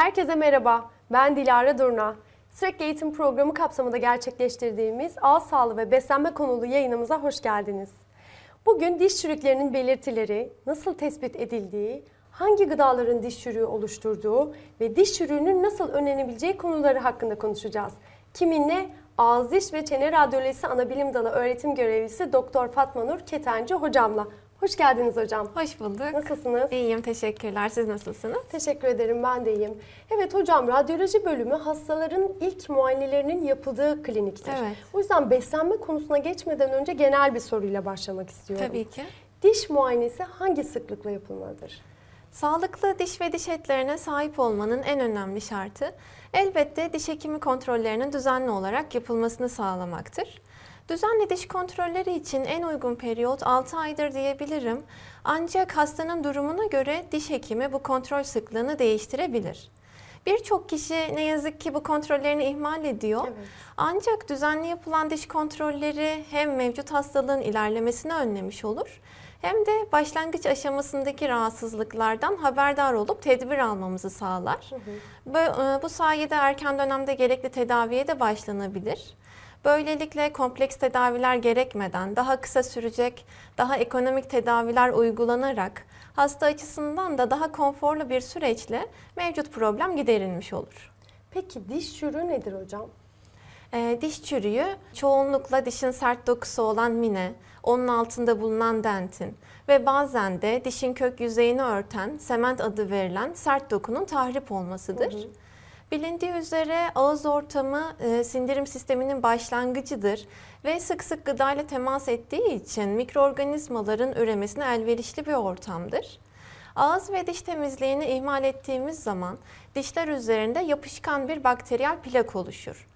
Herkese merhaba, ben Dilara Durna. Sürekli eğitim programı kapsamında gerçekleştirdiğimiz ağız sağlığı ve beslenme konulu yayınımıza hoş geldiniz. Bugün diş çürüklerinin belirtileri, nasıl tespit edildiği, hangi gıdaların diş çürüğü oluşturduğu ve diş çürüğünün nasıl önlenebileceği konuları hakkında konuşacağız. Kiminle? Ağız Diş ve Çene Radyolojisi Anabilim Dalı Öğretim Görevlisi Doktor Fatma Nur Ketenci hocamla. Hoş geldiniz hocam. Hoş bulduk. Nasılsınız? İyiyim, teşekkürler. Siz nasılsınız? Teşekkür ederim, ben de iyiyim. Evet hocam, radyoloji bölümü hastaların ilk muayenelerinin yapıldığı kliniktir. Evet. O yüzden beslenme konusuna geçmeden önce genel bir soruyla başlamak istiyorum. Tabii ki. Diş muayenesi hangi sıklıkla yapılmalıdır? Sağlıklı diş ve diş etlerine sahip olmanın en önemli şartı elbette diş hekimi kontrollerinin düzenli olarak yapılmasını sağlamaktır. Düzenli diş kontrolleri için en uygun periyot 6 aydır diyebilirim. Ancak hastanın durumuna göre diş hekimi bu kontrol sıklığını değiştirebilir. Birçok kişi ne yazık ki bu kontrollerini ihmal ediyor. Evet. Ancak düzenli yapılan diş kontrolleri hem mevcut hastalığın ilerlemesini önlemiş olur hem de başlangıç aşamasındaki rahatsızlıklardan haberdar olup tedbir almamızı sağlar. Bu, e, bu sayede erken dönemde gerekli tedaviye de başlanabilir. Böylelikle kompleks tedaviler gerekmeden daha kısa sürecek, daha ekonomik tedaviler uygulanarak hasta açısından da daha konforlu bir süreçle mevcut problem giderilmiş olur. Peki diş çürüğü nedir hocam? Ee, diş çürüğü çoğunlukla dişin sert dokusu olan mine, onun altında bulunan dentin ve bazen de dişin kök yüzeyini örten sement adı verilen sert dokunun tahrip olmasıdır. Hı hı. Bilindiği üzere ağız ortamı e, sindirim sisteminin başlangıcıdır ve sık sık gıdayla temas ettiği için mikroorganizmaların üremesine elverişli bir ortamdır. Ağız ve diş temizliğini ihmal ettiğimiz zaman dişler üzerinde yapışkan bir bakteriyel plak oluşur.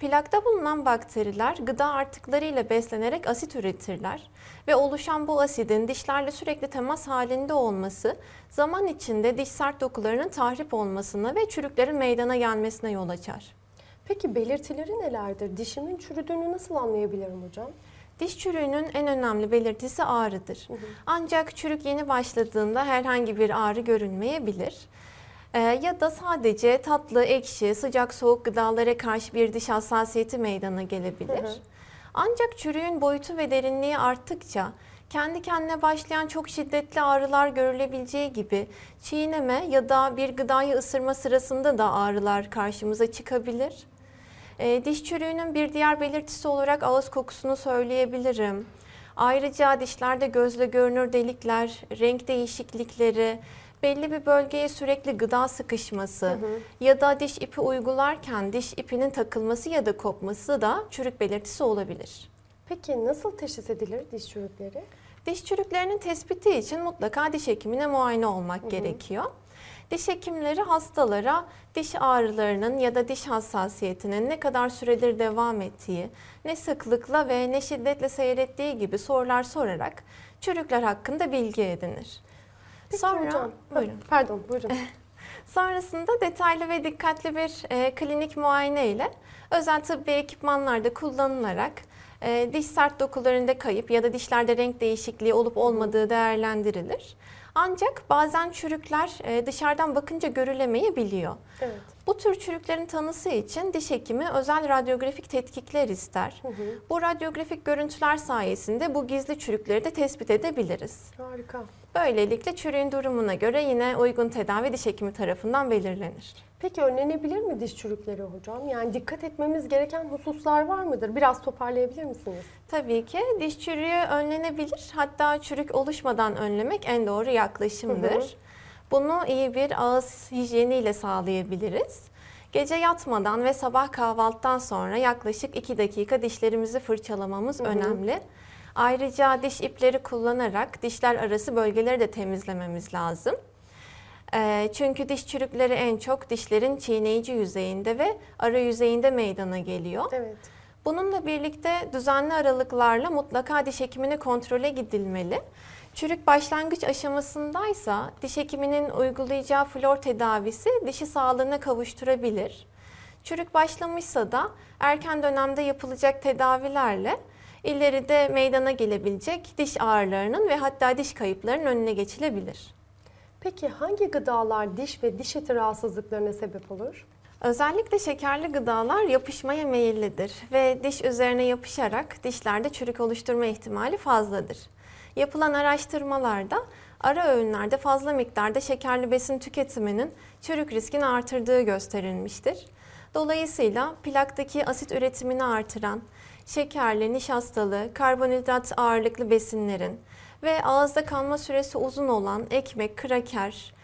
Plakta bulunan bakteriler gıda artıklarıyla beslenerek asit üretirler ve oluşan bu asidin dişlerle sürekli temas halinde olması zaman içinde diş sert dokularının tahrip olmasına ve çürüklerin meydana gelmesine yol açar. Peki belirtileri nelerdir? Dişimin çürüdüğünü nasıl anlayabilirim hocam? Diş çürüğünün en önemli belirtisi ağrıdır. Ancak çürük yeni başladığında herhangi bir ağrı görünmeyebilir. Ee, ya da sadece tatlı, ekşi, sıcak, soğuk gıdalara karşı bir diş hassasiyeti meydana gelebilir. Hı hı. Ancak çürüğün boyutu ve derinliği arttıkça kendi kendine başlayan çok şiddetli ağrılar görülebileceği gibi çiğneme ya da bir gıdayı ısırma sırasında da ağrılar karşımıza çıkabilir. Ee, diş çürüğünün bir diğer belirtisi olarak ağız kokusunu söyleyebilirim. Ayrıca dişlerde gözle görünür delikler, renk değişiklikleri, belli bir bölgeye sürekli gıda sıkışması ya da diş ipi uygularken diş ipinin takılması ya da kopması da çürük belirtisi olabilir. Peki nasıl teşhis edilir diş çürükleri? Diş çürüklerinin tespiti için mutlaka diş hekimine muayene olmak gerekiyor. Diş hekimleri hastalara diş ağrılarının ya da diş hassasiyetinin ne kadar süredir devam ettiği, ne sıklıkla ve ne şiddetle seyrettiği gibi sorular sorarak çürükler hakkında bilgi edinir. Peki Sonra, hocam. Buyurun. Pardon, buyurun. Sonrasında detaylı ve dikkatli bir e, klinik muayene ile özel tıbbi ekipmanlarda kullanılarak e, diş sert dokularında kayıp ya da dişlerde renk değişikliği olup olmadığı değerlendirilir. Ancak bazen çürükler e, dışarıdan bakınca görülemeyebiliyor. Evet. Bu tür çürüklerin tanısı için diş hekimi özel radyografik tetkikler ister. Bu radyografik görüntüler sayesinde bu gizli çürükleri de tespit edebiliriz. Harika. Böylelikle çürüğün durumuna göre yine uygun tedavi diş hekimi tarafından belirlenir. Peki önlenebilir mi diş çürükleri hocam? Yani dikkat etmemiz gereken hususlar var mıdır? Biraz toparlayabilir misiniz? Tabii ki diş çürüğü önlenebilir. Hatta çürük oluşmadan önlemek en doğru yaklaşımdır. Hı hı. Bunu iyi bir ağız hijyeniyle sağlayabiliriz. Gece yatmadan ve sabah kahvaltıdan sonra yaklaşık 2 dakika dişlerimizi fırçalamamız önemli. Ayrıca diş ipleri kullanarak dişler arası bölgeleri de temizlememiz lazım. Ee, Çünkü diş çürükleri en çok dişlerin çiğneyici yüzeyinde ve ara yüzeyinde meydana geliyor. Evet. Bununla birlikte düzenli aralıklarla mutlaka diş hekimine kontrole gidilmeli. Çürük başlangıç aşamasındaysa diş hekiminin uygulayacağı flor tedavisi dişi sağlığına kavuşturabilir. Çürük başlamışsa da erken dönemde yapılacak tedavilerle ileride meydana gelebilecek diş ağrılarının ve hatta diş kayıplarının önüne geçilebilir. Peki hangi gıdalar diş ve diş eti rahatsızlıklarına sebep olur? Özellikle şekerli gıdalar yapışmaya meyillidir ve diş üzerine yapışarak dişlerde çürük oluşturma ihtimali fazladır. Yapılan araştırmalarda ara öğünlerde fazla miktarda şekerli besin tüketiminin çürük riskini artırdığı gösterilmiştir. Dolayısıyla plaktaki asit üretimini artıran, şekerli, nişastalı, karbonhidrat ağırlıklı besinlerin ve ağızda kalma süresi uzun olan ekmek, kraker,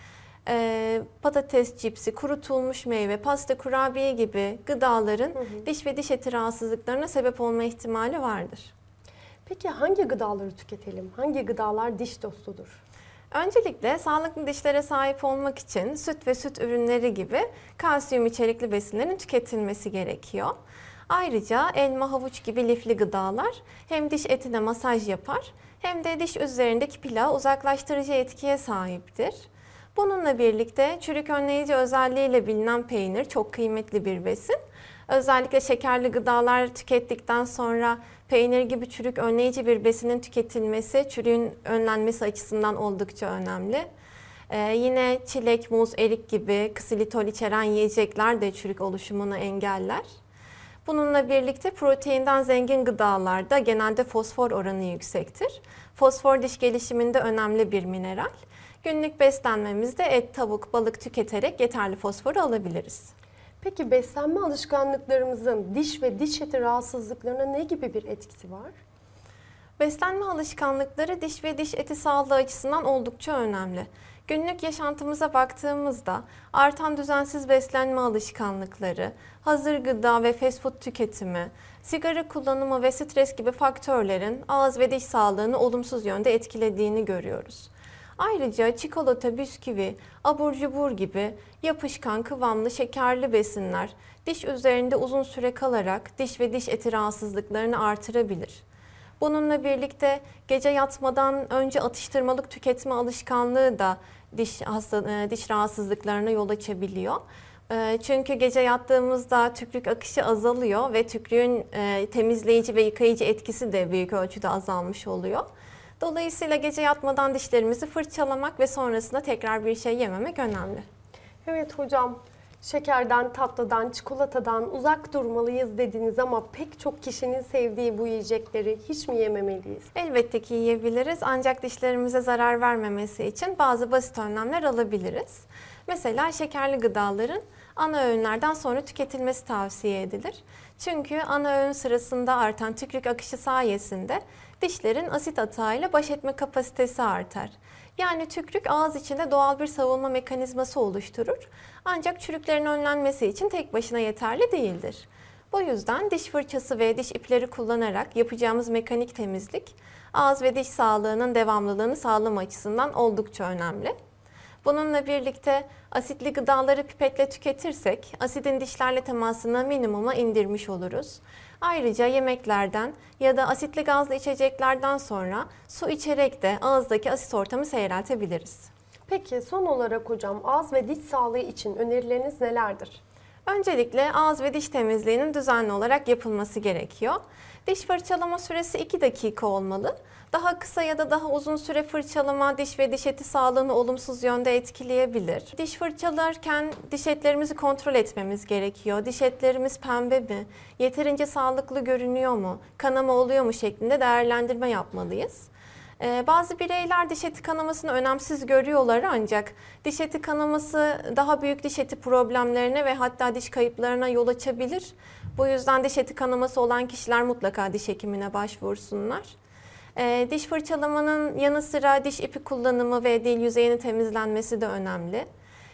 e, patates cipsi, kurutulmuş meyve, pasta, kurabiye gibi gıdaların diş ve diş eti rahatsızlıklarına sebep olma ihtimali vardır. Peki hangi gıdaları tüketelim? Hangi gıdalar diş dostudur? Öncelikle sağlıklı dişlere sahip olmak için süt ve süt ürünleri gibi kalsiyum içerikli besinlerin tüketilmesi gerekiyor. Ayrıca elma, havuç gibi lifli gıdalar hem diş etine masaj yapar hem de diş üzerindeki plağı uzaklaştırıcı etkiye sahiptir. Bununla birlikte çürük önleyici özelliğiyle bilinen peynir çok kıymetli bir besin. Özellikle şekerli gıdalar tükettikten sonra peynir gibi çürük önleyici bir besinin tüketilmesi çürüğün önlenmesi açısından oldukça önemli. Ee, yine çilek, muz, erik gibi ksilitol içeren yiyecekler de çürük oluşumunu engeller. Bununla birlikte proteinden zengin gıdalarda genelde fosfor oranı yüksektir. Fosfor diş gelişiminde önemli bir mineral. Günlük beslenmemizde et, tavuk, balık tüketerek yeterli fosforu alabiliriz. Peki beslenme alışkanlıklarımızın diş ve diş eti rahatsızlıklarına ne gibi bir etkisi var? Beslenme alışkanlıkları diş ve diş eti sağlığı açısından oldukça önemli. Günlük yaşantımıza baktığımızda artan düzensiz beslenme alışkanlıkları, hazır gıda ve fast food tüketimi, sigara kullanımı ve stres gibi faktörlerin ağız ve diş sağlığını olumsuz yönde etkilediğini görüyoruz. Ayrıca çikolata, bisküvi, abur cubur gibi yapışkan, kıvamlı, şekerli besinler diş üzerinde uzun süre kalarak diş ve diş eti rahatsızlıklarını artırabilir. Bununla birlikte gece yatmadan önce atıştırmalık tüketme alışkanlığı da diş hasta, e, diş rahatsızlıklarına yol açabiliyor. E, çünkü gece yattığımızda tükrük akışı azalıyor ve tükrüğün e, temizleyici ve yıkayıcı etkisi de büyük ölçüde azalmış oluyor. Dolayısıyla gece yatmadan dişlerimizi fırçalamak ve sonrasında tekrar bir şey yememek önemli. Evet hocam, şekerden, tatlıdan, çikolatadan uzak durmalıyız dediniz ama pek çok kişinin sevdiği bu yiyecekleri hiç mi yememeliyiz? Elbette ki yiyebiliriz ancak dişlerimize zarar vermemesi için bazı basit önlemler alabiliriz. Mesela şekerli gıdaların ana öğünlerden sonra tüketilmesi tavsiye edilir. Çünkü ana öğün sırasında artan tükürük akışı sayesinde dişlerin asit atağıyla baş etme kapasitesi artar. Yani tükrük ağız içinde doğal bir savunma mekanizması oluşturur. Ancak çürüklerin önlenmesi için tek başına yeterli değildir. Bu yüzden diş fırçası ve diş ipleri kullanarak yapacağımız mekanik temizlik ağız ve diş sağlığının devamlılığını sağlama açısından oldukça önemli. Bununla birlikte asitli gıdaları pipetle tüketirsek asidin dişlerle temasını minimuma indirmiş oluruz. Ayrıca yemeklerden ya da asitli gazlı içeceklerden sonra su içerek de ağızdaki asit ortamı seyreltebiliriz. Peki son olarak hocam ağız ve diş sağlığı için önerileriniz nelerdir? Öncelikle ağız ve diş temizliğinin düzenli olarak yapılması gerekiyor. Diş fırçalama süresi 2 dakika olmalı. Daha kısa ya da daha uzun süre fırçalama diş ve diş eti sağlığını olumsuz yönde etkileyebilir. Diş fırçalarken diş etlerimizi kontrol etmemiz gerekiyor. Diş etlerimiz pembe mi? Yeterince sağlıklı görünüyor mu? Kanama oluyor mu şeklinde değerlendirme yapmalıyız. Ee, bazı bireyler diş eti kanamasını önemsiz görüyorlar ancak diş eti kanaması daha büyük diş eti problemlerine ve hatta diş kayıplarına yol açabilir. Bu yüzden diş eti kanaması olan kişiler mutlaka diş hekimine başvursunlar. Ee, diş fırçalamanın yanı sıra diş ipi kullanımı ve dil yüzeyinin temizlenmesi de önemli.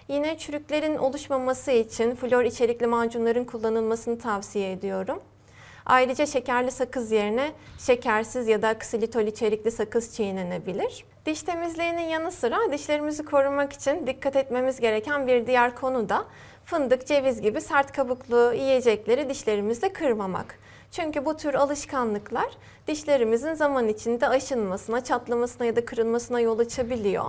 Yine çürüklerin oluşmaması için flor içerikli macunların kullanılmasını tavsiye ediyorum. Ayrıca şekerli sakız yerine şekersiz ya da ksilitol içerikli sakız çiğnenebilir. Diş temizliğinin yanı sıra dişlerimizi korumak için dikkat etmemiz gereken bir diğer konu da fındık, ceviz gibi sert kabuklu yiyecekleri dişlerimizle kırmamak. Çünkü bu tür alışkanlıklar dişlerimizin zaman içinde aşınmasına, çatlamasına ya da kırılmasına yol açabiliyor.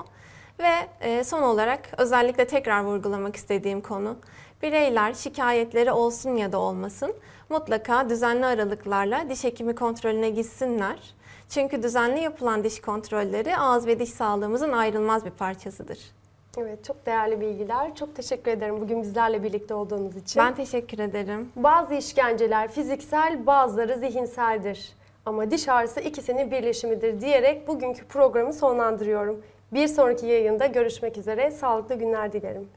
Ve e, son olarak özellikle tekrar vurgulamak istediğim konu bireyler şikayetleri olsun ya da olmasın mutlaka düzenli aralıklarla diş hekimi kontrolüne gitsinler. Çünkü düzenli yapılan diş kontrolleri ağız ve diş sağlığımızın ayrılmaz bir parçasıdır. Evet, çok değerli bilgiler. Çok teşekkür ederim bugün bizlerle birlikte olduğunuz için. Ben teşekkür ederim. Bazı işkenceler fiziksel, bazıları zihinseldir. Ama diş ağrısı ikisinin birleşimidir diyerek bugünkü programı sonlandırıyorum. Bir sonraki yayında görüşmek üzere. Sağlıklı günler dilerim.